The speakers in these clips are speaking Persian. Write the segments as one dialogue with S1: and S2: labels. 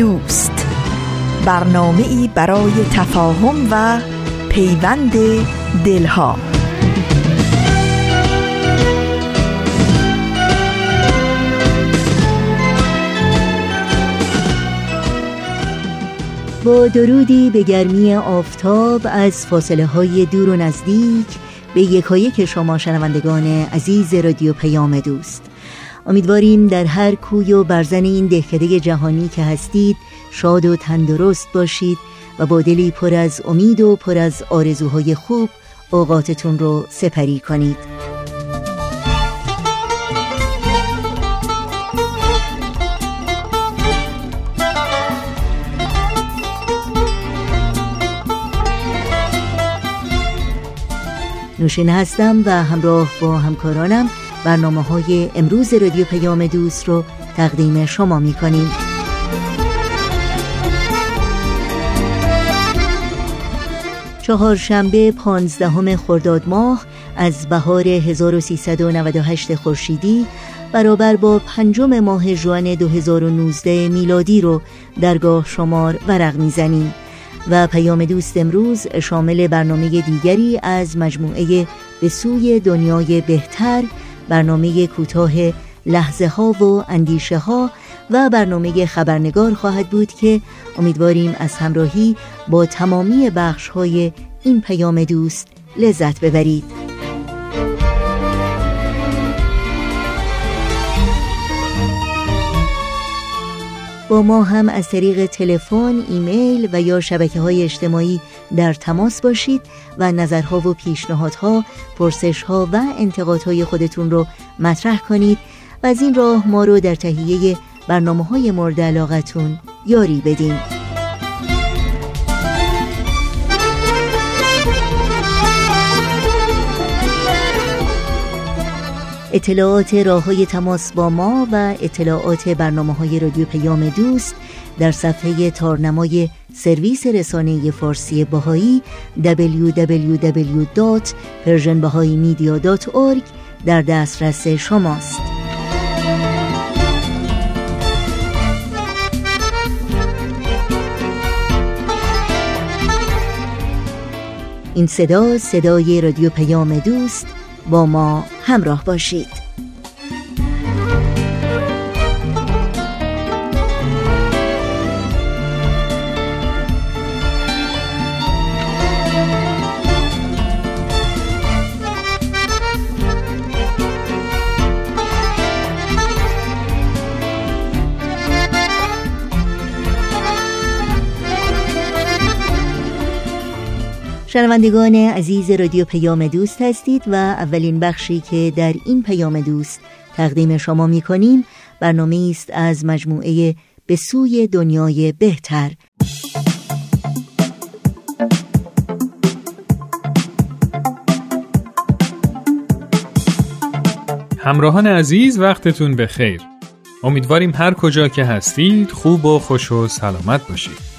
S1: دوست. برنامه ای برای تفاهم و پیوند دلها.
S2: با درودی به گرمی آفتاب از فاصله های دور و نزدیک به یکایک شما شنوندگان عزیز رادیو پیام دوست. امیدواریم در هر کوی و برزن این دهکده جهانی که هستید شاد و تندرست باشید و با دلی پر از امید و پر از آرزوهای خوب اوقاتتون رو سپری کنید. نوشین هستم و همراه با همکارانم برنامه های امروز رادیو پیام دوست رو تقدیم شما می کنیم چهارشنبه پانزدهم خرداد ماه از بهار 1398 خورشیدی برابر با پنجم ماه جوان 2019 میلادی رو درگاه شمار ورق می‌زنیم و پیام دوست امروز شامل برنامه دیگری از مجموعه به سوی دنیای بهتر برنامه کوتاه لحظه ها و اندیشه ها و برنامه خبرنگار خواهد بود که امیدواریم از همراهی با تمامی بخش های این پیام دوست لذت ببرید. با ما هم از طریق تلفن، ایمیل و یا شبکه های اجتماعی در تماس باشید و نظرها و پیشنهادها، پرسشها و انتقادهای خودتون رو مطرح کنید و از این راه ما رو در تهیه برنامه های مورد علاقتون یاری بدین. اطلاعات راه های تماس با ما و اطلاعات برنامه های رادیو پیام دوست در صفحه تارنمای سرویس رسانه فارسی باهایی www.persianbahaimedia.org در دسترس شماست. این صدا صدای رادیو پیام دوست با ما همراه باشید. شنوندگان عزیز رادیو پیام دوست هستید و اولین بخشی که در این پیام دوست تقدیم شما می کنیم برنامه است از مجموعه به سوی دنیای بهتر.
S3: همراهان عزیز وقتتون به خیر امیدواریم هر کجا که هستید خوب و خوش و سلامت باشید.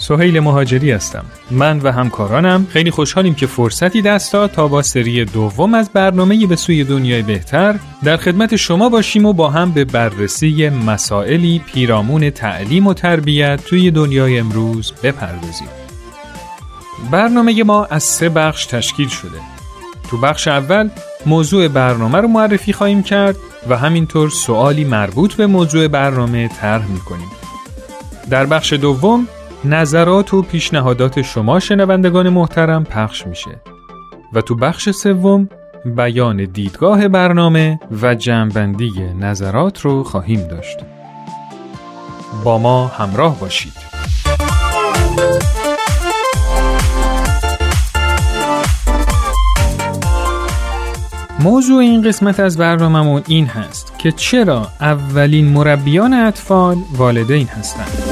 S3: سهیل مهاجری هستم. من و همکارانم خیلی خوشحالیم که فرصتی دست داد تا با سری دوم از برنامه به سوی دنیای بهتر در خدمت شما باشیم و با هم به بررسی مسائلی پیرامون تعلیم و تربیت توی دنیای امروز بپردازیم. برنامه ما از سه بخش تشکیل شده. تو بخش اول موضوع برنامه رو معرفی خواهیم کرد و همینطور سوالی مربوط به موضوع برنامه طرح می‌کنیم. در بخش دوم نظرات و پیشنهادات شما شنوندگان محترم پخش میشه. و تو بخش سوم بیان دیدگاه برنامه و جمعبندی نظرات رو خواهیم داشت. با ما همراه باشید. موضوع این قسمت از برنامهمون این هست که چرا اولین مربیان اطفال والدین هستند.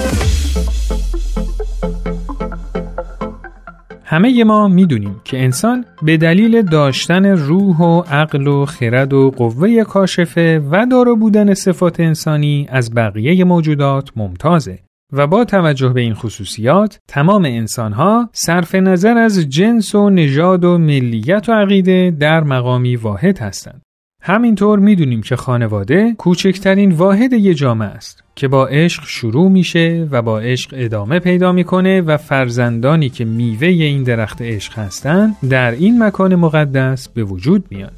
S3: همه ما می‌دونیم که انسان به دلیل داشتن روح و عقل و خرد و قوه کاشفه و دارا بودن صفات انسانی از بقیه موجودات ممتازه و با توجه به این خصوصیات تمام انسانها صرف نظر از جنس و نژاد و ملیت و عقیده در مقامی واحد هستند. همینطور می‌دونیم که خانواده کوچکترین واحد یه جامعه است که با عشق شروع میشه و با عشق ادامه پیدا می‌کنه و فرزندانی که میوه این درخت عشق هستند در این مکان مقدس به وجود میان.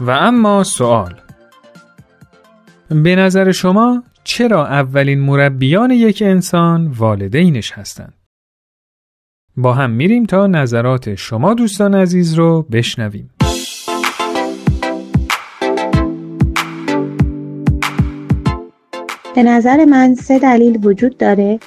S3: و اما سوال به نظر شما چرا اولین مربیان یک انسان والدینش هستند؟ با هم میریم تا نظرات شما دوستان عزیز رو بشنویم.
S4: به نظر من سه دلیل وجود داره.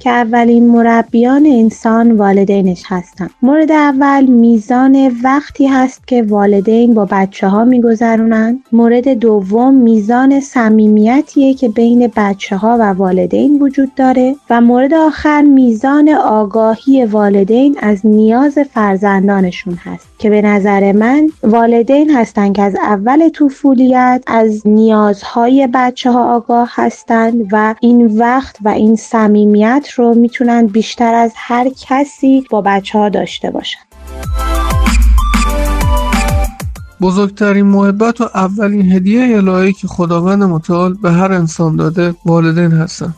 S4: که اولین مربیان انسان والدینش هستند. مورد اول میزان وقتی هست که والدین با بچه ها میگذرونند. مورد دوم میزان صمیمیتیه که بین بچه ها و والدین وجود داره و مورد آخر میزان آگاهی والدین از نیاز فرزندانشون هست که به نظر من والدین هستند که از اول طفولیت از نیازهای بچه ها آگاه هستند و این وقت و این صمیمیت رو می‌تونن بیشتر از هر کسی با بچه ها داشته باشن.
S5: بزرگترین محبت و اولین هدیه الهی که خداوند متعال به هر انسان داده والدین هستند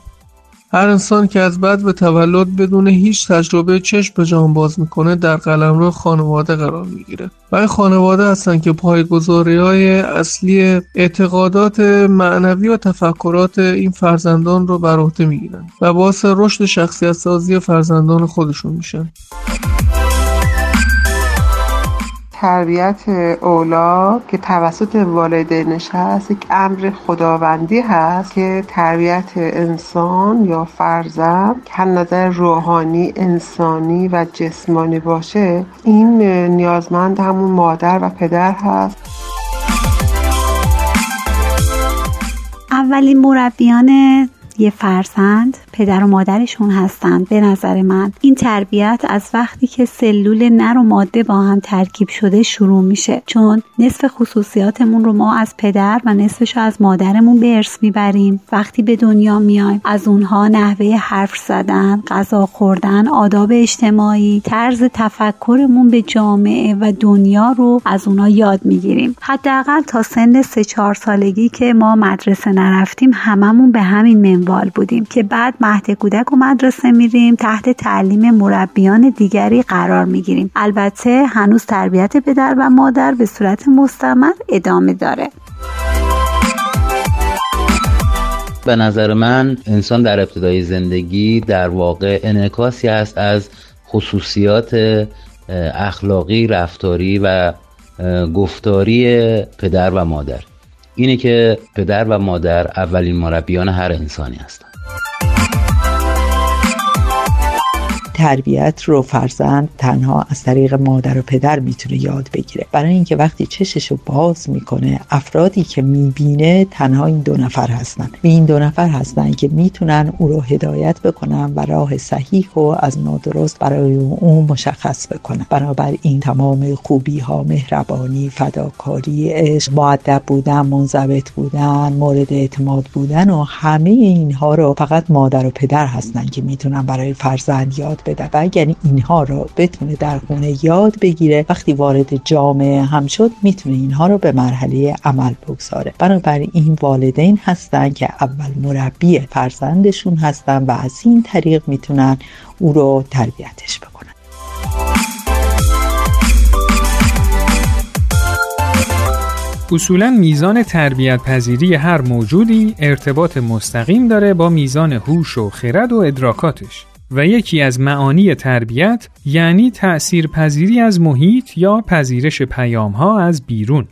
S5: هر انسان که از بد به تولد بدون هیچ تجربه چشم به جان باز می‌کنه در قلمرو خانواده قرار می‌گیره. و این خانواده هستن که پایگذاری های اصلی اعتقادات معنوی و تفکرات این فرزندان رو بر عهده می‌گیرن و باعث رشد شخصیت سازی فرزندان خودشون میشن.
S6: تربیت اولاد که توسط والدینش هست یک امر خداوندی هست که تربیت انسان یا فرزند که نظر روحانی انسانی و جسمانی باشه این نیازمند همون مادر و پدر هست.
S7: اولین مربیان یه فرزند؟ پدر و مادرشون هستند به نظر من. این تربیت از وقتی که سلول نر و ماده با هم ترکیب شده شروع میشه. چون نصف خصوصیاتمون رو ما از پدر و نصفش رو از مادرمون به ارث می‌بریم. وقتی به دنیا میایم از اونها نحوه حرف زدن غذا خوردن آداب اجتماعی طرز تفکرمون به جامعه و دنیا رو از اونها یاد می‌گیریم. حداقل تا سن سه چهار سالگی که ما مدرسه نرفتیم هممون به همین منوال بودیم که بعد مهد کودک و مدرسه میریم تحت تعلیم مربیان دیگری قرار می‌گیریم. البته هنوز تربیت پدر و مادر به صورت مستمر ادامه داره.
S8: به نظر من انسان در ابتدای زندگی در واقع انعکاسی است از خصوصیات اخلاقی رفتاری و گفتاری پدر و مادر. اینه که پدر و مادر اولین مربیان هر انسانی هستند.
S9: تربیت رو فرزند تنها از طریق مادر و پدر می‌تونه یاد بگیره. برای اینکه وقتی چشش رو باز می‌کنه افرادی که می‌بینه تنها این دو نفر هستن. و این دو نفر هستن که می‌تونن او رو هدایت بکنن و راه صحیح و از نادرست برای او مشخص بکنن. این تمام خوبی ها مهربانی فداکاری عشق معدب بودن منضبط بودن مورد اعتماد بودن و همه اینها رو فقط مادر و پدر هستن که می‌تونن برای فرزند یاد بده و اگر اینها رو بتونه در خونه یاد بگیره. وقتی وارد جامعه هم شد می‌تونه اینها رو به مرحله عمل بگذاره. بنابراین این والدین هستن که اول مربی فرزندشون هستن و از این طریق می‌تونن او رو تربیتش بکنن.
S3: اصولا میزان تربیت پذیری هر موجودی ارتباط مستقیم داره با میزان هوش و خرد و ادراکاتش. و یکی از معانی تربیت یعنی تأثیر پذیری از محیط یا پذیرش پیام ها از بیرون.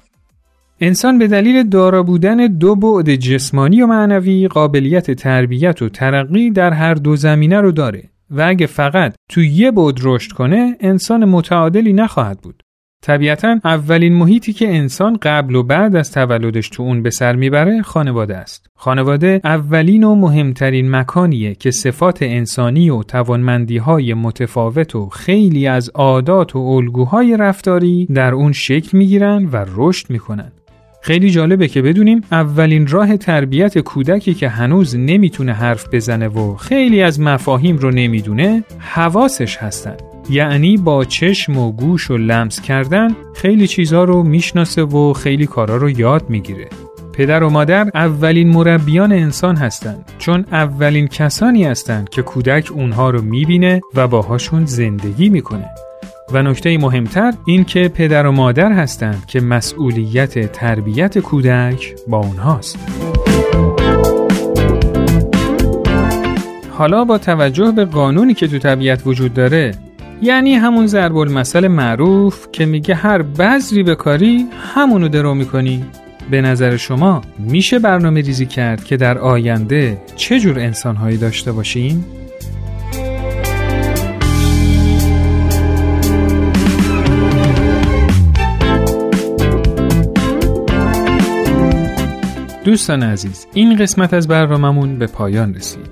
S3: انسان به دلیل دارا بودن دو بعد جسمانی و معنوی قابلیت تربیت و ترقی در هر دو زمینه رو داره و اگه فقط تو یه بعد رشد کنه انسان متعادلی نخواهد بود. طبیعتا اولین محیطی که انسان قبل و بعد از تولدش تو اون به سر می‌بره خانواده است. خانواده اولین و مهمترین مکانیه که صفات انسانی و توانمندی های متفاوت و خیلی از عادات و الگوهای رفتاری در اون شکل می‌گیرن و رشد می‌کنن. خیلی جالبه که بدونیم اولین راه تربیت کودکی که هنوز نمی‌تونه حرف بزنه و خیلی از مفاهیم رو نمی‌دونه حواسش هستن یعنی با چشم و گوش و لمس کردن خیلی چیزها رو می‌شناسه و خیلی کارا رو یاد می‌گیره پدر و مادر اولین مربیان انسان هستند چون اولین کسانی هستند که کودک اونها رو می‌بینه و باهاشون زندگی می‌کنه و نکته مهمتر این که پدر و مادر هستند که مسئولیت تربیت کودک با اونهاست. حالا با توجه به قانونی که تو طبیعت وجود داره یعنی همون ضرب المثل معروف که میگه هر بذری به کاری همونو درو می‌کنی به نظر شما میشه برنامه ریزی کرد که در آینده چه جور انسانهایی داشته باشیم؟ دوستان عزیز این قسمت از برنامهمون به پایان رسید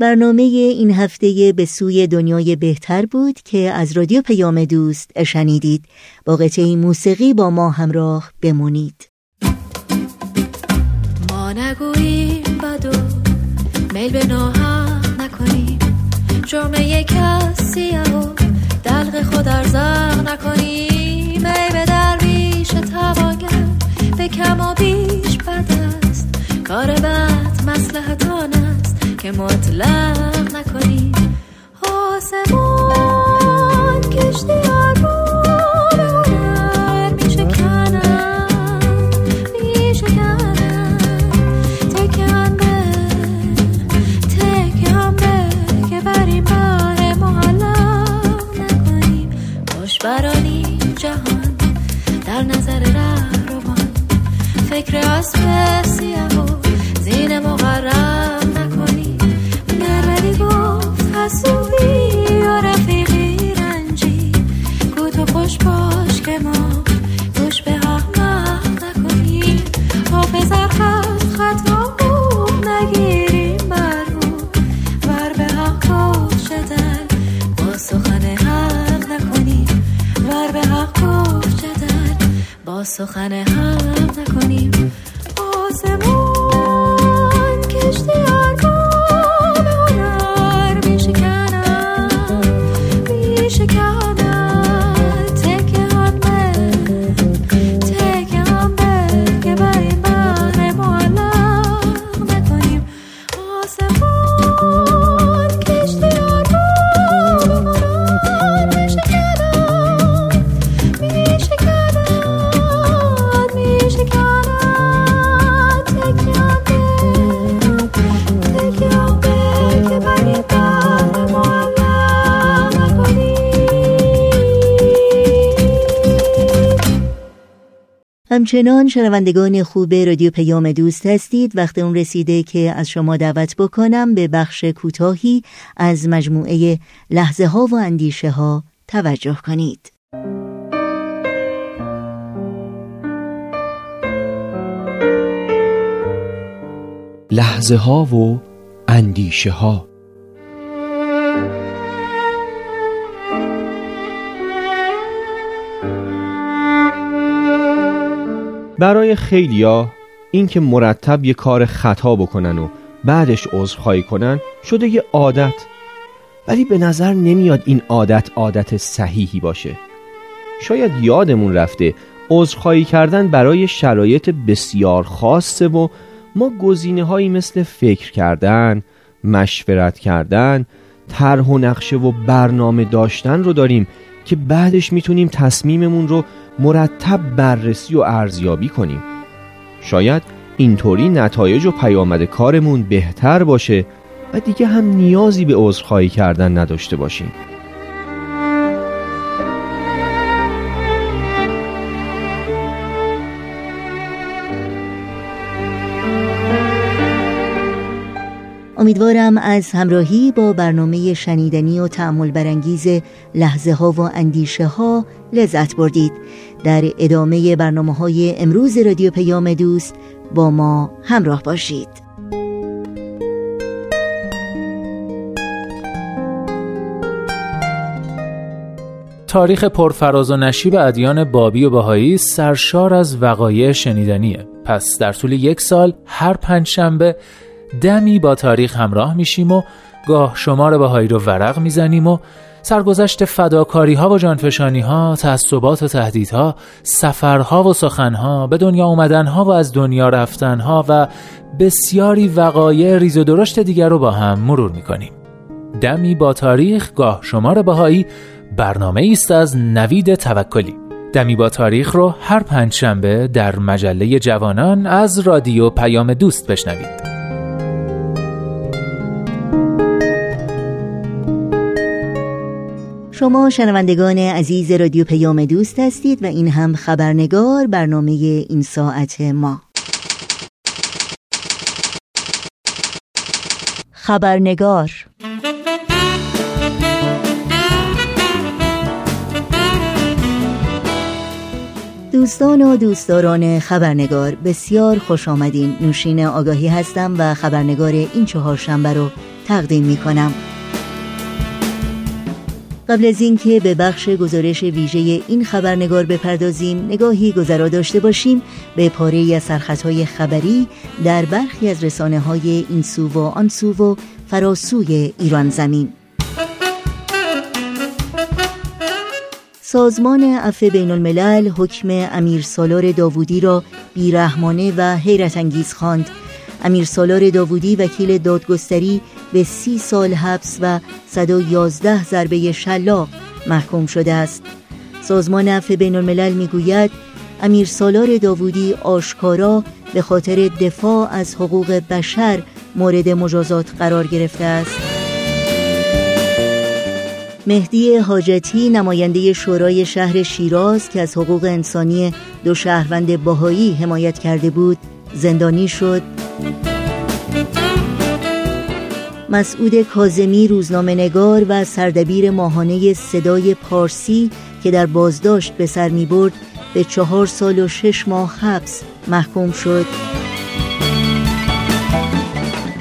S2: برنامه این هفته به سوی دنیای بهتر بود که از رادیو پیام دوست شنیدید. با قطعه موسیقی با ما همراه بمونید.
S10: ما نگوییم بدو میل به ناهم نکنیم. یک کسی و دلق خود ارزق نکنیم. ای به درویش توانگر به کم و بیش بد است. کار بد مسلحتان است که مطلق نکنی آسمان کشتی رو فکر اسب سیاه و زین مقرر حسودی یا رفیقی رنجی. گو تو خوش باش که ما گوش به حق نکنیم. حافظ خط خطا نگیریم بر ور به حق گوش دل با سخن حق نکنیم. ور به حق گوش دل با سخن حق نکنیم.
S2: همچنان شنوندگان خوب رادیو پیام دوست هستید. وقت اون رسیده که از شما دعوت بکنم به بخش کوتاهی از مجموعه لحظه ها و اندیشه ها توجه کنید.
S11: لحظه ها و اندیشه ها برای خیلیا اینکه مرتب یه کار خطا بکنن و بعدش عذرخواهی کنن شده یه عادت. ولی به نظر نمیاد این عادت عادت صحیحی باشه. شاید یادمون رفته عذرخواهی کردن برای شرایط بسیار خاصه و ما گزینه هایی مثل فکر کردن مشورت کردن طرح و نقشه و برنامه داشتن رو داریم که بعدش می‌تونیم تصمیممون رو مرتب بررسی و ارزیابی کنیم. شاید اینطوری نتایج و پیامد کارمون بهتر باشه و دیگه هم نیازی به عذرخواهی کردن نداشته باشیم.
S2: امیدوارم از همراهی با برنامه شنیدنی و تعمل برانگیز لحظه ها و اندیشه ها لذت بردید. در ادامه برنامه های امروز رادیو پیام دوست با ما همراه باشید.
S12: تاریخ پرفراز و نشیب ادیان بابی و بهایی سرشار از وقایع شنیدنیه. پس در طول یک سال هر پنج شنبه دمی با تاریخ همراه میشیم و گاه شمار بهایی رو ورق می‌زنیم و سرگذشت فداکاری ها و جانفشانی ها، تعصبات و تهدیدها، سفرها و سخنها، به دنیا اومدن ها و از دنیا رفتن ها و بسیاری وقایع ریز و درشت دیگر رو با هم مرور می‌کنیم. دمی با تاریخ گاه شمار بهایی برنامه است از نوید توکلی. دمی با تاریخ رو هر پنج شنبه در مجله جوانان از رادیو پیام دوست بشنوید.
S2: شما شنوندگان عزیز رادیو پیام دوست هستید و این هم خبرنگار برنامه این ساعت ما. خبرنگار. دوستان و دوستداران خبرنگار بسیار خوش آمدین. نوشین آگاهی هستم و خبرنگار این چهار شنبه رو تقدیم می کنم قبل از اینکه به بخش گزارش ویژه این خبرنگار بپردازیم نگاهی گذرا داشته باشیم به پاره از سرخطهای خبری در برخی از رسانه های این سو و آن سو و فراسوی ایران زمین. سازمان عفو بین الملل حکم امیر سالار داوودی را بیرحمانه و حیرت انگیز خواند. امیر سالار داوودی وکیل دادگستری به سی سال حبس و 111 ضربه شلاق محکوم شده است. سازمان عفو بین الملل می‌گوید امیر سالار داوودی آشکارا به خاطر دفاع از حقوق بشر مورد مجازات قرار گرفته است. مهدی حاجتی نماینده شورای شهر شیراز که از حقوق انسانی دو شهروند باهایی حمایت کرده بود زندانی شد. مسعود کازمی روزنامه نگار و سردبیر ماهانه صدای پارسی که در بازداشت به سر می برد به چهار سال و شش ماه حبس محکوم شد.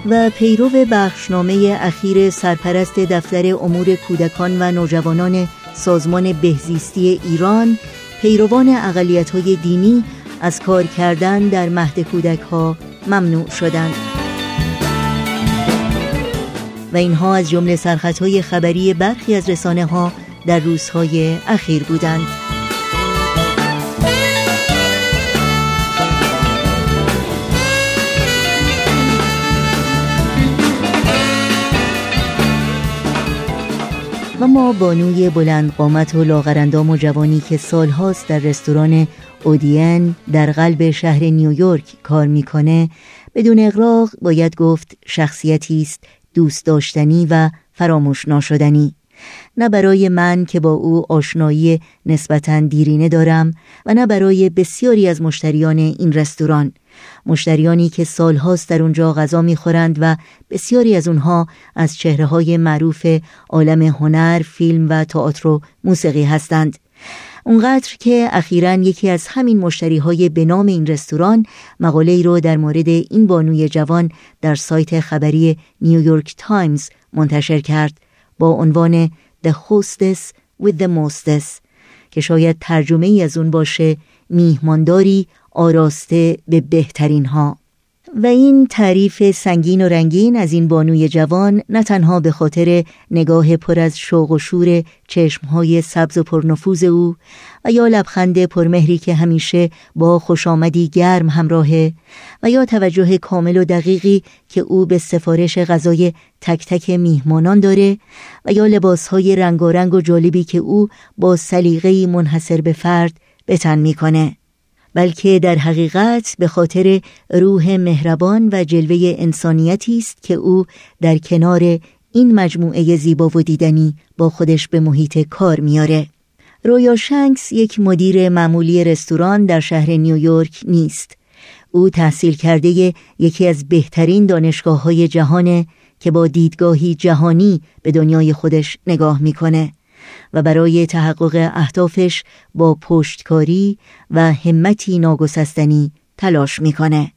S2: و پیرو بخشنامه اخیر سرپرست دفتر امور کودکان و نوجوانان سازمان بهزیستی ایران پیروان اقلیت های دینی از کار کردن در مهد کودک ها ممنوع شدند. و اینها از جمله سرخطهای خبری برخی از رسانه ها در روزهای اخیر بودند. و ما بانوی بلند قامت و لاغرندام و جوانی که سالهاست در رستوران اودین در قلب شهر نیویورک کار می‌کنه بدون اغراق باید گفت شخصیتی است دوست داشتنی و فراموش ناشدنی نه برای من که با او آشنایی نسبتا دیرینه دارم و نه برای بسیاری از مشتریان این رستوران. مشتریانی که سالهاست در اونجا غذا می‌خورند و بسیاری از اونها از چهره های معروف عالم هنر، فیلم و تئاتر و موسیقی هستند. اونقدر که اخیرا یکی از همین مشتری های به نام این رستوران مقاله ای رو در مورد این بانوی جوان در سایت خبری نیویورک تایمز منتشر کرد با عنوان The Hostess with the Mostess که شاید ترجمه ای از اون باشه میهمانداری آراسته به بهترین ها و این تعریف سنگین و رنگین از این بانوی جوان نه تنها به خاطر نگاه پر از شوق و شور چشمهای سبز و پرنفوذ او و یا لبخند پرمهری که همیشه با خوش آمدی گرم همراهه و یا توجه کامل و دقیقی که او به سفارش غذای تک تک میهمانان داره و یا لباسهای رنگارنگ و جالبی که او با سلیقه‌ای منحصر به فرد به تن می‌کنه. بلکه در حقیقت به خاطر روح مهربان و جلوه انسانیتی است که او در کنار این مجموعه زیبا و دیدنی با خودش به محیط کار میاره رویا شنکس یک مدیر معمولی رستوران در شهر نیویورک نیست. او تحصیل کرده یکی از بهترین دانشگاه های جهانه که با دیدگاهی جهانی به دنیای خودش نگاه می‌کنه. و برای تحقق اهدافش با پشتکاری و همتی ناگسستنی تلاش می‌کنه.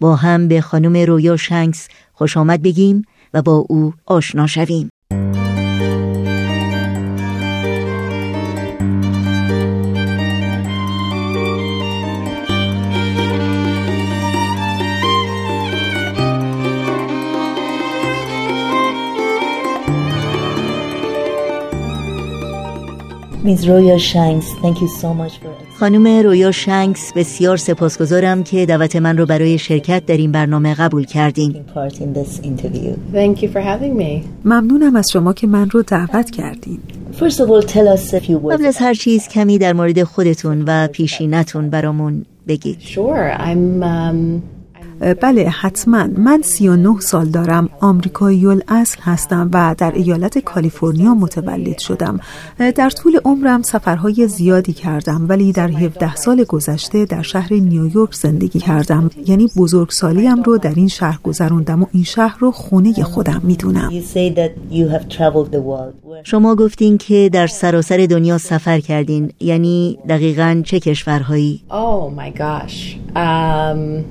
S2: با هم به خانم رویا شنکس خوش آمد بگیم و با او آشنا شویم. میز رویا شنکس thank you so much for خانم رویا شنکس بسیار سپاسگزارم که دعوت من رو برای شرکت در این برنامه قبول کردین.
S13: Thank you for having me.
S14: ممنونم از شما که من رو دعوت کردین.
S2: First of all, tell us a few words. قبل از هر چیز کمی در مورد خودتون و پیشینتون برامون بگید.
S13: Sure, I'm um,
S14: بله حتما. من 39 سال دارم. آمریکایی اصل هستم و در ایالت کالیفرنیا متولد شدم. در طول عمرم سفرهای زیادی کردم ولی در 17 سال گذشته در شهر نیویورک زندگی کردم. یعنی بزرگسالیم رو در این شهر گذروندم و این شهر رو خونه خودم می‌دونم.
S2: شما گفتین که در سراسر دنیا سفر کردین. یعنی دقیقا چه کشورهایی؟
S13: oh my gosh. Um,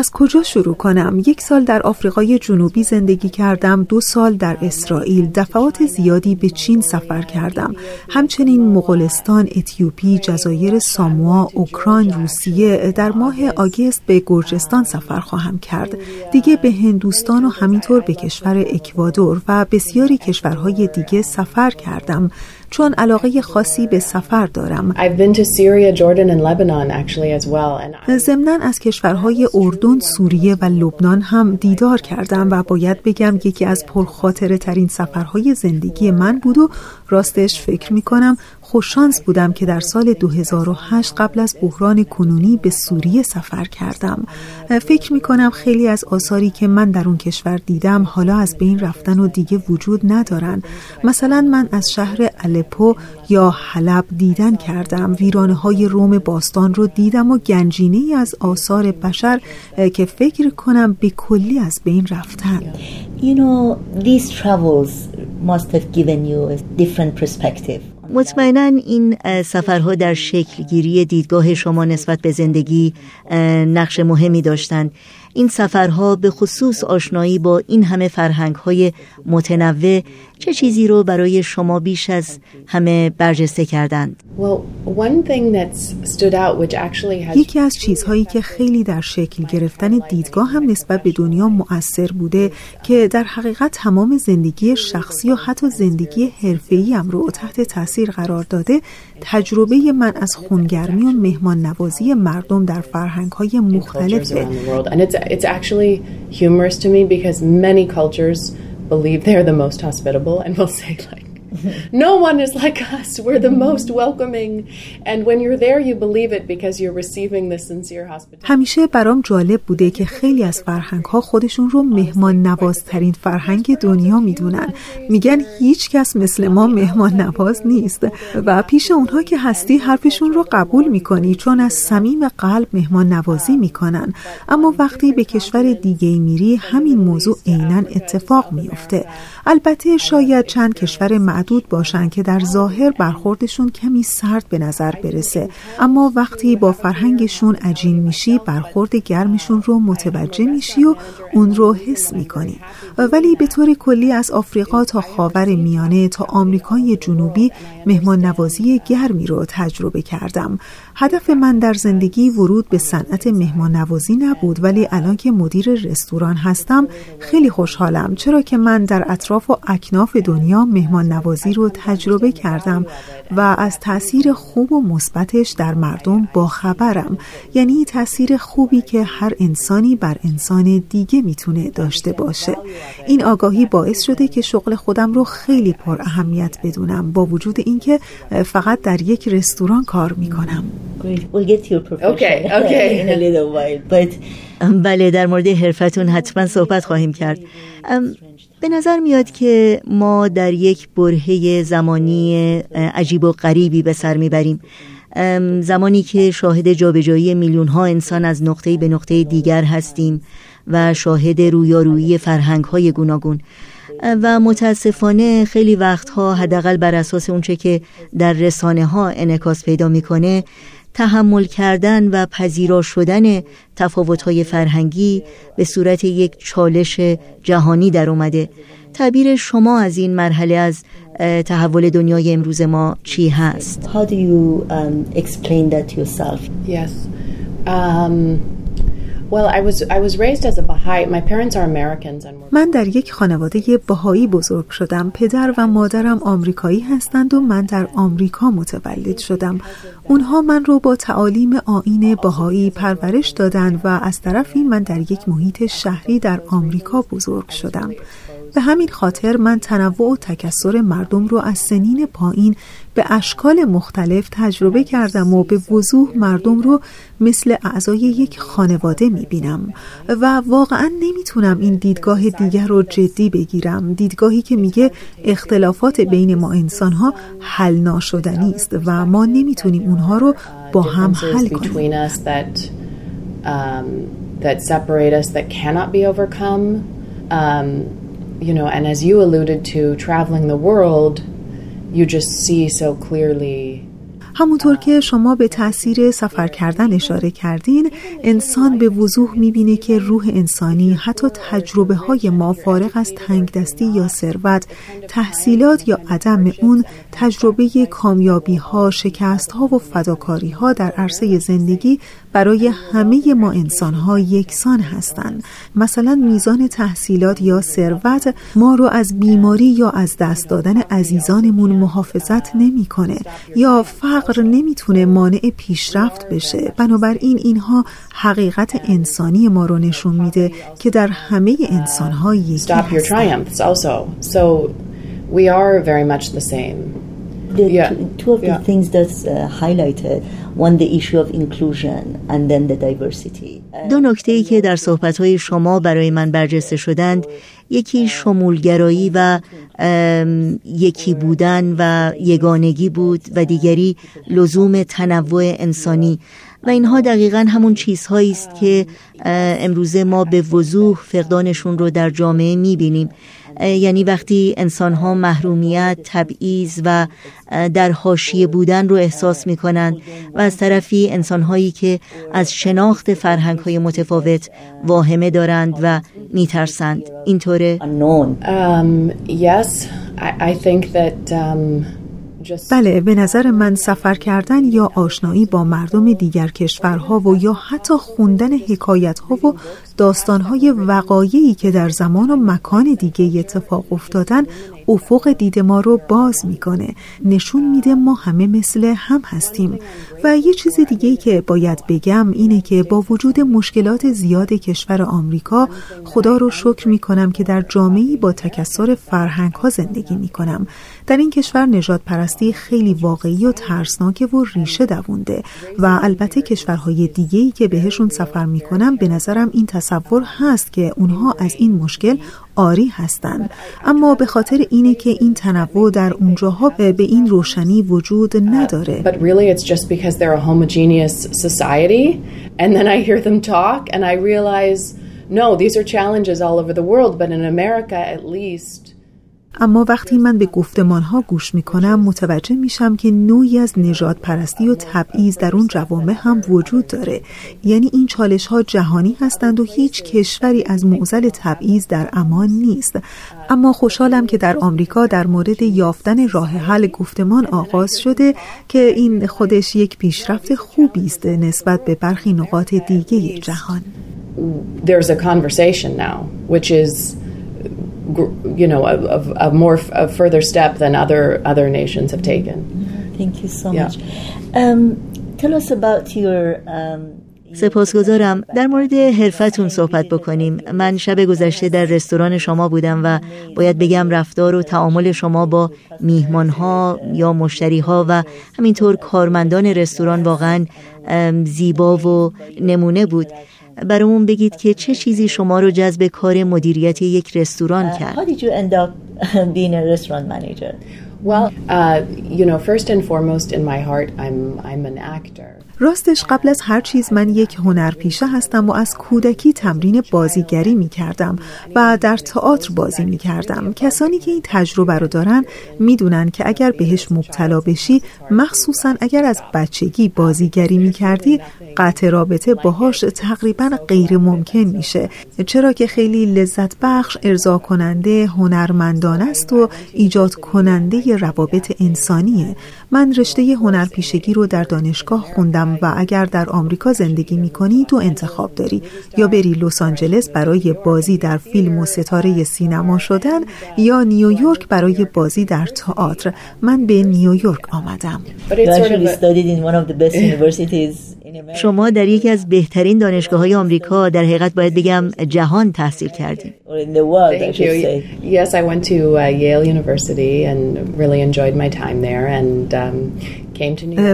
S14: از کجا شروع کنم؟ یک سال در آفریقای جنوبی زندگی کردم، دو سال در اسرائیل، دفعات زیادی به چین سفر کردم. همچنین مغولستان، اتیوپی، جزایر ساموا، اوکراین، روسیه، در ماه آگست به گرجستان سفر خواهم کرد. دیگه به هندوستان و همینطور به کشور اکوادور و بسیاری کشورهای دیگه سفر کردم. چون علاقه خاصی به سفر دارم. ضمنا از کشورهای اردن، سوریه و لبنان هم دیدار کردم و باید بگم یکی از پرخاطره ترین سفرهای زندگی من بود و راستش فکر می کنم خوششانس بودم که در سال 2008 قبل از بحران کنونی به سوریه سفر کردم. فکر می کنم خیلی از آثاری که من در اون کشور دیدم حالا از بین رفتن و دیگه وجود ندارن. مثلا من از شهر الپو یا حلب دیدن کردم. ویرانه های روم باستان رو دیدم و گنجینه از آثار بشر که فکر کنم به کلی از بین رفتن.
S2: You know, these travels must have given you a different perspective. مطمئنا این سفرها در شکلگیری دیدگاه شما نسبت به زندگی نقش مهمی داشتند. این سفرها به خصوص آشنایی با این همه فرهنگ های متنوع چه چیزی رو برای شما بیش از همه برجسته کردند؟
S14: یکی از چیزهایی که خیلی در شکل گرفتن دیدگاه هم نسبت به دنیا مؤثر بوده که در حقیقت تمام زندگی شخصی و حتی زندگی حرفه‌ای هم رو تحت تاثیر قرار داده تجربه من از خونگرمی و مهمان نوازی مردم در فرهنگ های مختلفه
S13: believe they're the most hospitable and will say like no one is like us. We're the most welcoming. And when you're there, you believe it because you're receiving the sincere hospitality.
S14: همیشه برام جالب بوده که خیلی از فرهنگ ها خودشون رو مهمان نوازترین فرهنگ دنیا می‌دونن. میگن هیچ کس مثل ما مهمان نواز نیست و پیش اونها که هستی حرفشون رو قبول می‌کنی چون از صمیم قلب مهمان نوازی می‌کنن. اما وقتی به کشور دیگه میری همین موضوع عینا اتفاق میفته. البته شاید چند کشور معدود باشن که در ظاهر برخوردشون کمی سرد به نظر برسه. اما وقتی با فرهنگشون عجین میشی برخورد گرمشون رو متوجه میشی و اون رو حس می‌کنی. ولی به طور کلی از آفریقا تا خاور میانه تا آمریکای جنوبی مهمان نوازی گرمی رو تجربه کردم. هدف من در زندگی ورود به صنعت مهمان نوازی نبود ولی الان که مدیر رستوران هستم خیلی خوشحالم. چرا که من در اطراف و اکناف دنیا مهمان نوازی رو تجربه کردم و از تاثیر خوب و مثبتش در مردم با خبرم یعنی تاثیر خوبی که هر انسانی بر انسان دیگه می‌تونه داشته باشه. این آگاهی باعث شده که شغل خودم رو خیلی پر اهمیت بدونم با وجود اینکه فقط در یک رستوران کار می‌کنم.
S2: Great. We'll get to your profession
S13: Okay, okay.
S2: in a little while. But بله در مورد حرفتون حتما صحبت خواهیم کرد به نظر میاد که ما در یک برهه زمانی عجیب و غریبی به سر می‌بریم زمانی که شاهد جابجایی میلیون ها انسان از نقطه به نقطه دیگر هستیم و شاهد رویارویی فرهنگ های گوناگون و متاسفانه خیلی وقتها حداقل بر اساس اونچه که در رسانه ها انعکاس پیدا می‌کنه تحمل کردن و پذیرا شدن تفاوت‌های فرهنگی به صورت یک چالش جهانی در اومده تعبیر شما از این مرحله از تحول دنیای امروز ما چی هست؟ how do you um, explain that yourself?
S13: Yes. Um,
S14: من در یک خانواده بهایی بزرگ شدم. پدر و مادرم آمریکایی هستند و من در آمریکا متولد شدم. اونها من رو با تعالیم آین بهایی پرورش دادند و از طرفی من در یک محیط شهری در آمریکا بزرگ شدم. به همین خاطر من تنوع و تکسر مردم رو از سنین پایین به اشکال مختلف تجربه کردم و به وضوح مردم رو مثل اعضای یک خانواده می‌بینم و واقعا نمی‌تونم این دیدگاه دیگر رو جدی بگیرم دیدگاهی که میگه اختلافات بین ما انسان ها حل ناشدنی است و ما نمی‌تونیم اونها رو با هم حل کنیم
S13: between us that that separate us that cannot be overcome. Um, you know, and as you alluded to, traveling the world, you just see so clearly
S14: همونطور که شما به تاثیر سفر کردن اشاره کردین انسان به وضوح می‌بینه که روح انسانی حتی تجربه های ما فارغ از تنگ دستی یا ثروت تحصیلات یا عدم اون تجربه کامیابی ها شکست ها و فداکاری ها در عرصه زندگی برای همه ما انسان ها یکسان هستند مثلا میزان تحصیلات یا ثروت ما رو از بیماری یا از دست دادن عزیزانمون محافظت نمی‌کنه یا فقر نمی‌تونه مانع پیشرفت بشه. بنابراین اینها حقیقت انسانی ما رو نشون میده که در همه انسان ها یکی
S13: stop the.
S2: The
S13: Yeah.
S2: two, two of the
S13: Yeah.
S2: things that's uh, highlighted one the issue of inclusion and then the diversity
S1: دو نکته ای که در صحبتهای شما برای من برجسته شدند یکی شمولگرایی و یکی بودن و یگانگی بود و دیگری لزوم تنوع انسانی و اینها دقیقا همون چیزهایی است که امروزه ما به وضوح فقدانشون رو در جامعه می‌بینیم یعنی وقتی انسان ها محرومیت، تبعیض و در حاشیه بودن رو احساس می کنند و از طرفی انسان هایی که از شناخت فرهنگ های متفاوت واهمه دارند و میترسند اینطوره؟
S13: Um, yes, I, I think that um, just
S14: بله به نظر من سفر کردن یا آشنایی با مردم دیگر کشورها و یا حتی خوندن حکایتها و داستانهای وقایعی که در زمان و مکان دیگه اتفاق افتادن افق دید ما رو باز می‌کنه. نشون میده ما همه مثل هم هستیم. و یه چیز دیگه که باید بگم اینه که با وجود مشکلات زیاد کشور آمریکا خدا رو شکر می‌کنم که در جامعه‌ای با تکسر فرهنگ ها زندگی می‌کنم. در این کشور نجات پرستی خیلی واقعی و ترسناکه و ریشه دوونده و البته کشورهای دیگه‌ای که بهشون سفر می‌کنم به نظرم این تصور هست که اونها از این مشکل آری هستند اما به خاطر اینه که این تنوع در اونجاها به این روشنی وجود نداره
S13: no, these are challenges all over the world, but in America at least.
S14: اما وقتی من به گفتمان ها گوش می کنم متوجه میشم که نوعی از نجات پرستی و تبعیض در اون جوامع هم وجود داره. یعنی این چالش ها جهانی هستند و هیچ کشوری از معضل تبعیض در امان نیست. اما خوشحالم که در آمریکا در مورد یافتن راه حل گفتمان آغاز شده که این خودش یک پیشرفت خوبی است نسبت به برخی نقاط دیگه جهان.
S13: There's a conversation now, which is, you know, a, a, a more f- a further step than other other nations have taken.
S2: Thank you so
S13: Yeah.
S2: much. Um, tell us about your um,
S1: سپاسگزارم در مورد حرفتون صحبت بکنیم من شب گذشته در رستوران شما بودم و باید بگم رفتار و تعامل شما با میهمان ها یا مشتری ها و همینطور کارمندان رستوران واقعا زیبا و نمونه بود برامون بگید که چه چیزی شما رو جذب کار مدیریت یک رستوران کرد
S13: Well, uh, you know, first and foremost in my heart, I'm, I'm an actor.
S14: راستش قبل از هر چیز من یک هنرپیشه هستم و از کودکی تمرین بازیگری می کردم و در تئاتر بازی می کردم. کسانی که این تجربه رو دارن می‌دونن که اگر بهش مبتلا بشی مخصوصا اگر از بچگی بازیگری می کردی قطع رابطه باهاش تقریبا غیر ممکن میشه چرا که خیلی لذت بخش ارضا کننده هنرمندان است و ایجاد کننده روابط انسانیه من رشته هنرپیشگی رو در دانشگاه خوندم و اگر در آمریکا زندگی می‌کنی تو انتخاب داری. یا بری لس آنجلس برای بازی در فیلم و ستاره سینما شدن یا نیویورک برای بازی در تئاتر. من به نیویورک آمدم.
S1: شما در یکی از بهترین دانشگاه های آمریکا در حقیقت باید بگم جهان تحصیل کردیم
S13: Yes, I went to uh, Yale University and really enjoyed my time there and um,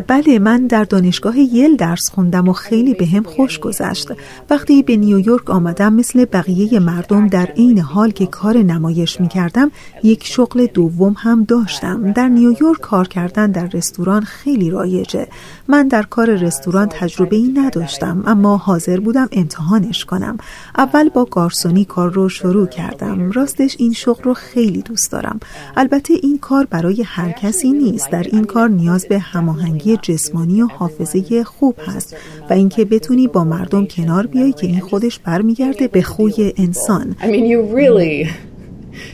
S14: بله من در دانشگاه یل درس خوندم و خیلی به هم خوش گذشت. وقتی به نیویورک آمدم مثل بقیه مردم در عین حال که کار نمایش می کردم یک شغل دوم هم داشتم. در نیویورک کار کردن در رستوران خیلی رایجه. من در کار رستوران تجربه ای نداشتم اما حاضر بودم امتحانش کنم. اول با گارسونی کار رو شروع کردم. راستش این شغل رو خیلی دوست دارم. البته این کار برای هر کسی نیست. در این کار نیاز به هماهنگی جسمانی و حافظه خوب هست و اینکه بتونی با مردم کنار بیای که این خودش برمیگرده به خوی انسان.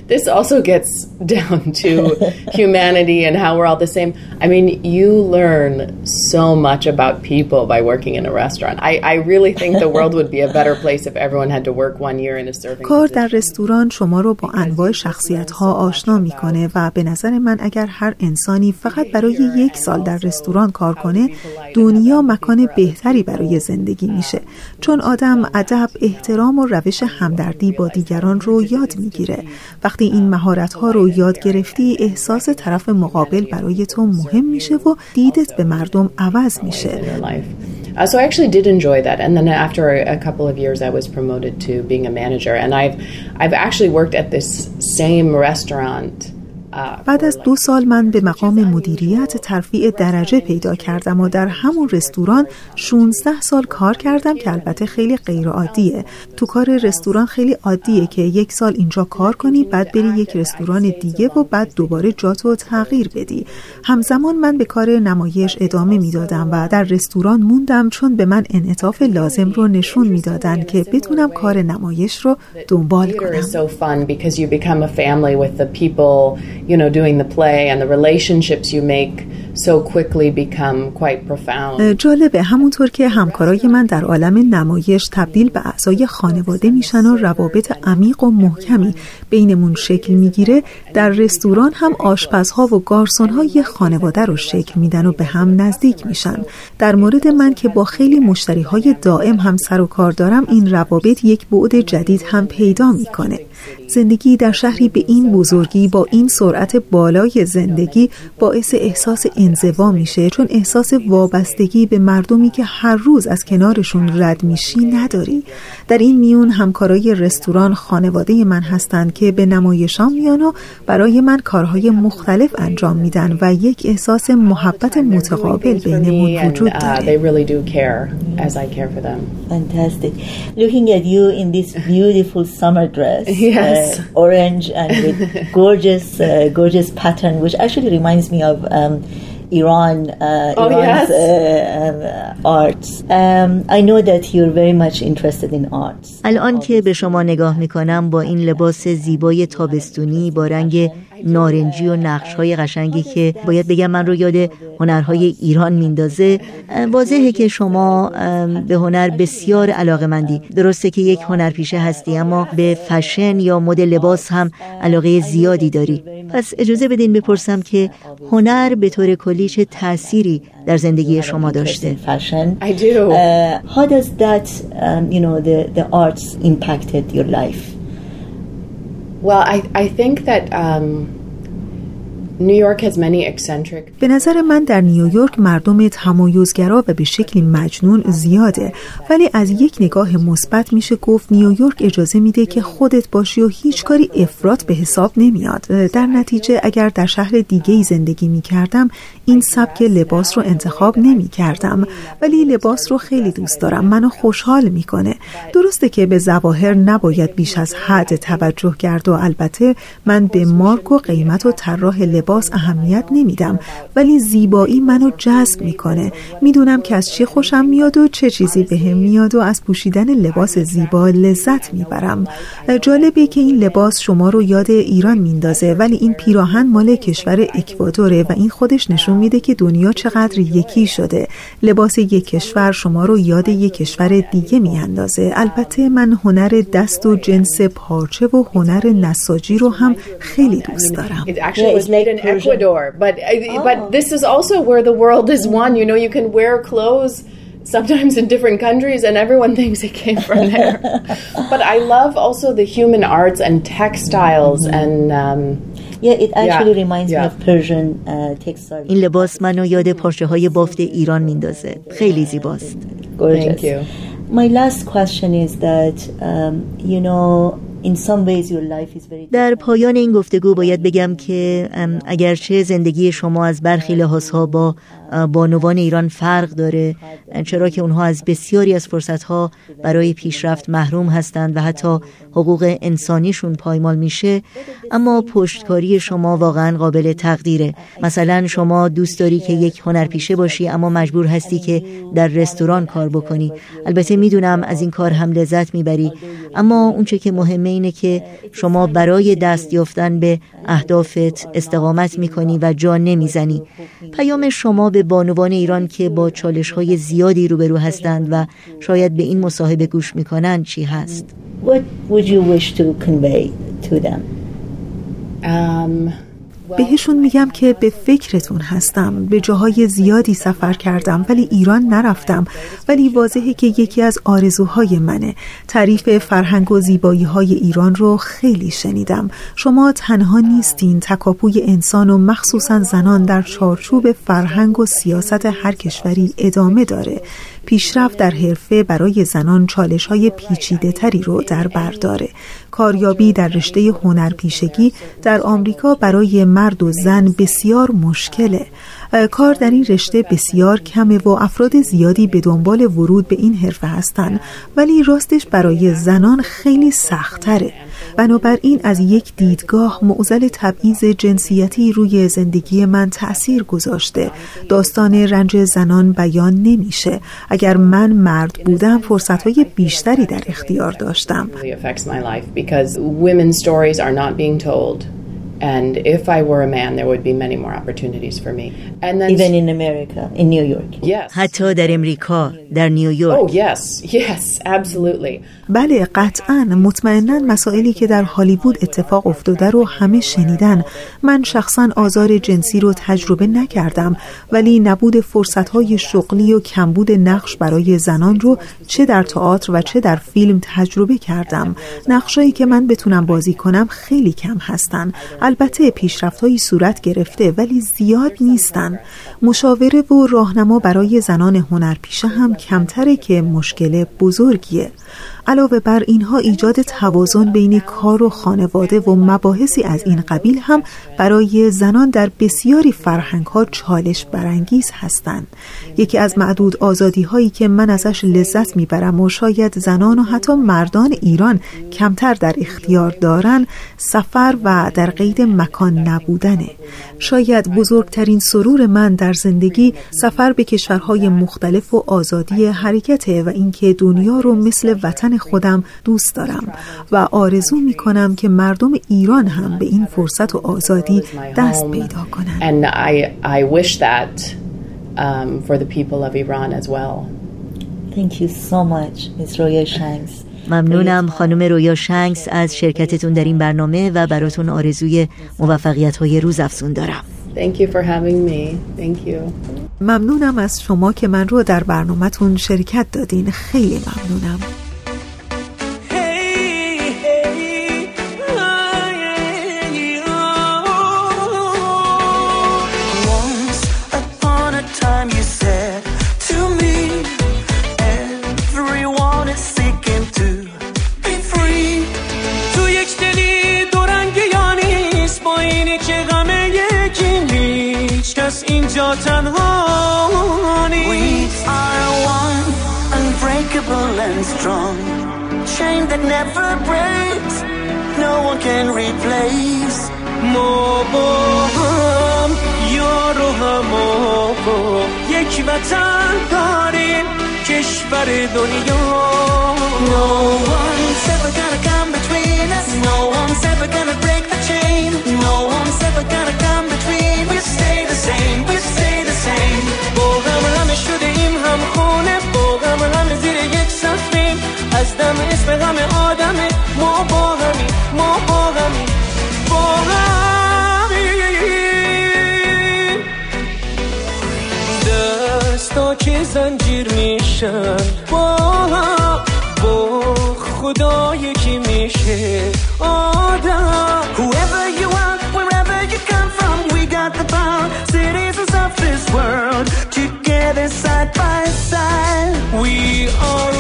S13: This also gets down to humanity and how we're all the same. I mean, you learn so much about people by working in a restaurant. I, I really think the world would be a better place if everyone had to work one year in a serving
S14: کار در رستوران شما رو با انواع شخصیت ها آشنا می‌کنه و به نظر من اگر هر انسانی فقط برای یک سال در رستوران کار کنه دنیا مکان بهتری برای زندگی میشه چون آدم ادب احترام و روش همدردی با دیگران رو یاد می‌گیره وقتی این مهارت ها رو یاد گرفتی احساس طرف مقابل برای تو مهم میشه و دیدت به مردم عوض میشه
S13: Uh, so I actually did enjoy that, and then after a, couple of years, I was promoted to being a manager, and I've I've actually worked at this same restaurant
S14: بعد از دو سال من به مقام مدیریت ترفیع درجه پیدا کردم و در همون رستوران 16 سال کار کردم که البته خیلی غیر عادیه تو کار رستوران خیلی عادیه که یک سال اینجا کار کنی بعد بری یک رستوران دیگه و بعد دوباره جاتو تغییر بدی. همزمان من به کار نمایش ادامه می‌دادم و در رستوران موندم چون به من انعطاف لازم رو نشون می‌دادن که بتونم کار نمایش رو دنبال کنم.
S13: You know, doing the play and the relationships you make so quickly become quite profound.
S14: جالبه. همونطور که همکارای من در عالم نمایش تبدیل به اعضای خانواده میشن و روابط عمیق و محکمی بینمون شکل می‌گیره در رستوران هم آشپزها و گارسونها یه خانواده رو شکل میدن و به هم نزدیک میشن. در مورد من که با خیلی مشتری های دائم هم سر و کار دارم این روابط یک بعد جدید هم پیدا می‌کنه. زندگی در شهری به این بزرگی با این سرعت بالای زندگی باعث احساس انزوا میشه چون احساس وابستگی به مردمی که هر روز از کنارشون رد میشی نداری. در این میون همکارای رستوران خانواده من هستند که به نمایشان میان و برای من کارهای مختلف انجام میدن و یک احساس محبت متقابل بینمون وجود داره.
S2: Fantastic. Looking at you in this beautiful summer dress.
S13: yes.
S2: uh, orange and with gorgeous, uh, gorgeous pattern, which actually reminds me of um, Iran, uh,
S13: oh,
S2: Iran's
S13: yes.
S2: uh, um, arts. Um, I know that you're very much interested in arts.
S1: الان که به شما نگاه میکنم با این لباس زیبای تابستونی با رنگ نارنجی و نقش های قشنگی که باید بگم من رو یاد هنرهای ایران میندازه واضحه که شما به هنر بسیار علاقه مندی درسته که یک هنرپیشه هستی اما به فشن یا مد لباس هم علاقه زیادی داری پس اجازه بدین بپرسم که هنر به طور کلی چه تأثیری در زندگی شما داشته
S13: I do.
S2: Uh, how does that, um, you know, the, the arts impacted your life?
S14: به نظر من در نیویورک مردم تمایزگرا و به شکلی مجنون زیاده ولی از یک نگاه مثبت میشه گفت نیویورک اجازه میده که خودت باشی و هیچ کاری افراط به حساب نمیاد. در نتیجه اگر در شهر دیگه زندگی می‌کردم این سبک لباس رو انتخاب نمی‌کردم ولی لباس رو خیلی دوست دارم. منو خوشحال می‌کنه. درسته که به ظواهر نباید بیش از حد توجه کرد و البته من به مارک و قیمت و طراح لباس اهمیت نمیدم ولی زیبایی منو جذب می‌کنه. می‌دونم که از چی خوشم میاد و چه چیزی بهم میاد و از پوشیدن لباس زیبا لذت می‌برم. جالبه که این لباس شما رو یاد ایران میندازه ولی این پیراهن مال کشور اکوادوره و این خودش نشون میده که دنیا چقدر یکی شده لباس یک کشور شما رو یاد یک کشور دیگه میاندازه البته من هنر دست و جنس پارچه و هنر نساجی رو هم خیلی دوست دارم
S13: It actually was made in Ecuador, but but this is also where the world is one. You know, you can wear clothes sometimes in different countries, and everyone thinks it came from there. but I love also the human arts and textiles and. Um,
S2: Yeah, it actually
S13: Yeah,
S2: reminds me
S13: yeah.
S2: of Persian uh.
S1: این لباس منو یاد پارچه های بافت ایران میندازه خیلی زیباست
S2: Gorgeous.
S13: Thank you.
S2: My last question is that, um, you know, in some ways your life is very
S1: در پایان این گفتگو باید بگم که اگرچه زندگی شما از برخی لحاظها با بانوان ایران فرق داره چرا که اونها از بسیاری از فرصتها برای پیشرفت محروم هستند و حتی حقوق انسانیشون پایمال میشه اما پشتکاری شما واقعا قابل تقدیره. مثلا شما دوست داری که یک هنرپیشه باشی اما مجبور هستی که در رستوران کار بکنی. البته می‌دونم از این کار هم لذت می‌بری. اما اونچه که مهمه اینه که شما برای دست یافتن به اهدافت استقامت می‌کنی و جان نمی‌زنی. پیام شما به بانوان ایران که با چالش های زیادی روبرو هستند و شاید به این مصاحبه گوش می‌کنن چی هست؟
S2: Would you wish to convey to them?
S13: Um,
S14: بهشون میگم که به فکرتون هستم. به جاهای زیادی سفر کردم ولی ایران نرفتم. ولی واضحه که یکی از آرزوهای منه. تعریف فرهنگ و زیبایی های ایران رو خیلی شنیدم. شما تنها نیستین. تکاپوی انسان و مخصوصا زنان در چارچوب فرهنگ و سیاست هر کشوری ادامه داره. پیشرفت در حرفه برای زنان چالش های پیچیده تری رو در بر داره. کاریابی در رشته هنرپیشگی در آمریکا برای مرد و زن بسیار مشکله. کار در این رشته بسیار کمه و افراد زیادی به دنبال ورود به این حرفه هستند ولی راستش برای زنان خیلی سختتره بنابراین از یک دیدگاه معضل تبعیض جنسیتی روی زندگی من تأثیر گذاشته. داستان رنج زنان بیان نمیشه. اگر من مرد بودم فرصتهای بیشتری در اختیار داشتم.
S13: And if I were a man, there would be many more opportunities for me. And then,
S2: Even in America, in New York.
S13: yes.
S1: حتی در امریکا در نیویورک
S13: Oh, yes, yes, absolutely.
S14: بله قطعا مطمئنا مسائلی که در هالیوود اتفاق افتاده رو همه شنیدن من شخصا آزار جنسی رو تجربه نکردم ولی نبود فرصتهای شغلی و کمبود نقش برای زنان رو چه در تئاتر و چه در فیلم تجربه کردم نقشایی که من بتونم بازی کنم خیلی کم هستن البته پیشرفتهایی صورت گرفته ولی زیاد نیستن. مشاوره و راهنما برای زنان هنرپیشه هم کمتره که مشکل بزرگیه. علاوه بر اینها ایجاد توازن بین کار و خانواده و مباحثی از این قبیل هم برای زنان در بسیاری فرهنگ ها چالش برانگیز هستند. یکی از معدود آزادی هایی که من ازش لذت می‌برم و شاید زنان و حتی مردان ایران کمتر در اختیار دارن سفر و در قید مکان نبودنه. شاید بزرگترین سرور من در زندگی سفر به کشورهای مختلف و آزادی حرکته و اینکه دنیا رو مثل وطن خودم دوست دارم و آرزو می کنم که مردم ایران هم به این فرصت و آزادی دست پیدا کنند.
S13: And I, I wish that um, for the people of Iran as well.
S2: Thank you so much, Ms. Roya Shanks. ممنونم خانم رویا شنگس از شرکتتون در این برنامه و براتون آرزوی موفقیت های روز افزون دارم
S13: Thank you for having me. Thank you.
S15: ممنونم از شما که من رو در برنامهتون شرکت دادین خیلی ممنونم
S16: وطن داریم کشور دنیا No one's ever gonna come between us No one's ever gonna break the chain No one's ever gonna come between We stay the same, we stay the same با هم همه شده ایم هم خونه با هم همه زیر یک سفریم از دم اسم همه آدمه ما با میشن با هم با خدا یکی میشه آدم Whoever you are, wherever you come from We got the power, citizens of this world Together side by side We are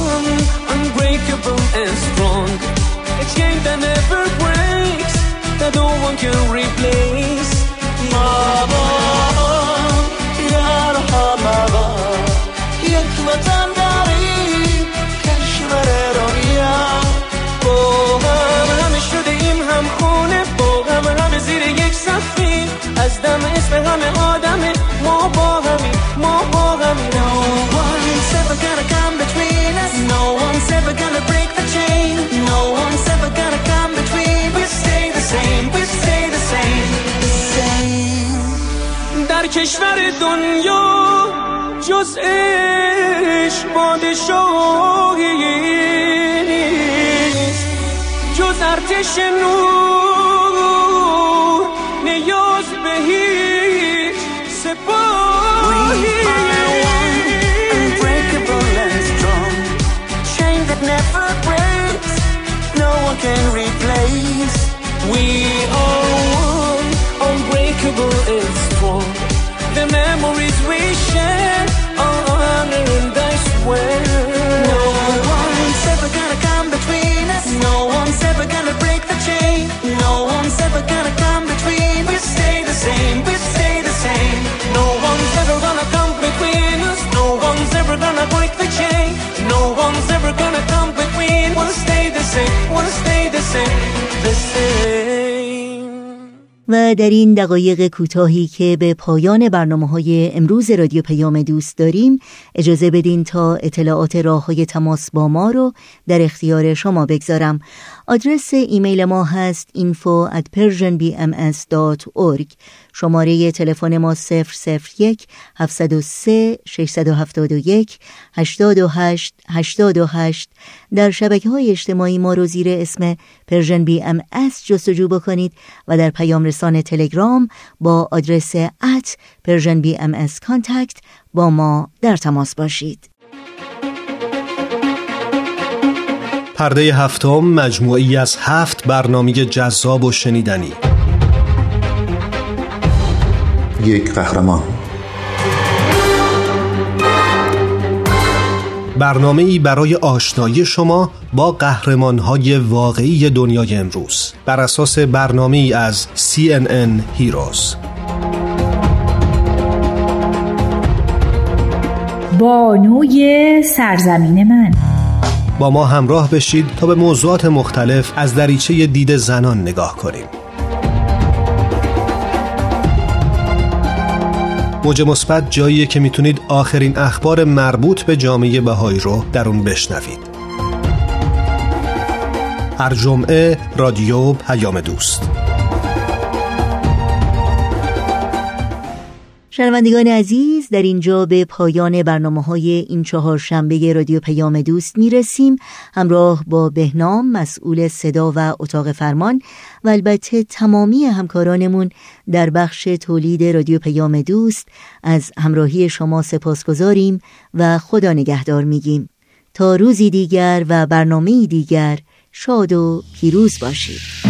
S16: one, unbreakable and strong A chain that never breaks That no one can replace دنیا جز عشق پادشاهی نیست. جز ارتش نور memories we share are honor and I swear no one's ever gonna come between us. No one's ever gonna break the chain. No one's ever gonna come between. We stay the same we stay the same. No one's ever gonna come between us. No one's ever gonna break the chain. No one's ever gonna come between. We'll stay the same we'll stay the same. The same
S2: در این دقایق کوتاهی که به پایان برنامه های امروز رادیو پیام دوست داریم اجازه بدین تا اطلاعات راه های تماس با ما رو در اختیار شما بگذارم. آدرس ایمیل ما هست info at persianbms.org شماره تلفن ما 001 703 671 828 828 در شبکه های اجتماعی ما رو زیر اسم BM جستجو بکنید و در پیام رسان تلگرام با آدرس at Persian BM contact با ما در تماس باشید.
S17: پرده هفتم مجموعی از هفت برنامه جذاب و شنیدنی.
S18: یک قهرمان.
S17: برنامه ای برای آشنایی شما با قهرمان های واقعی دنیای امروز. بر اساس برنامه ای از CNN Heroes.
S19: بانوی سرزمین من.
S17: با ما همراه بشید تا به موضوعات مختلف از دریچه دید زنان نگاه کنیم. موج مثبت جاییه که می‌تونید آخرین اخبار مربوط به جامعه بهایی رو در اون بشنوید. هر جمعه رادیو پیام دوست.
S2: شنوندگان عزیز در اینجا به پایان برنامه های این چهار شنبه رادیو پیام دوست می رسیم همراه با بهنام مسئول صدا و اتاق فرمان و البته تمامی همکارانمون در بخش تولید رادیو پیام دوست از همراهی شما سپاس گذاریم و خدا نگهدار میگیم. تا روزی دیگر و برنامه دیگر شاد و پیروز باشید.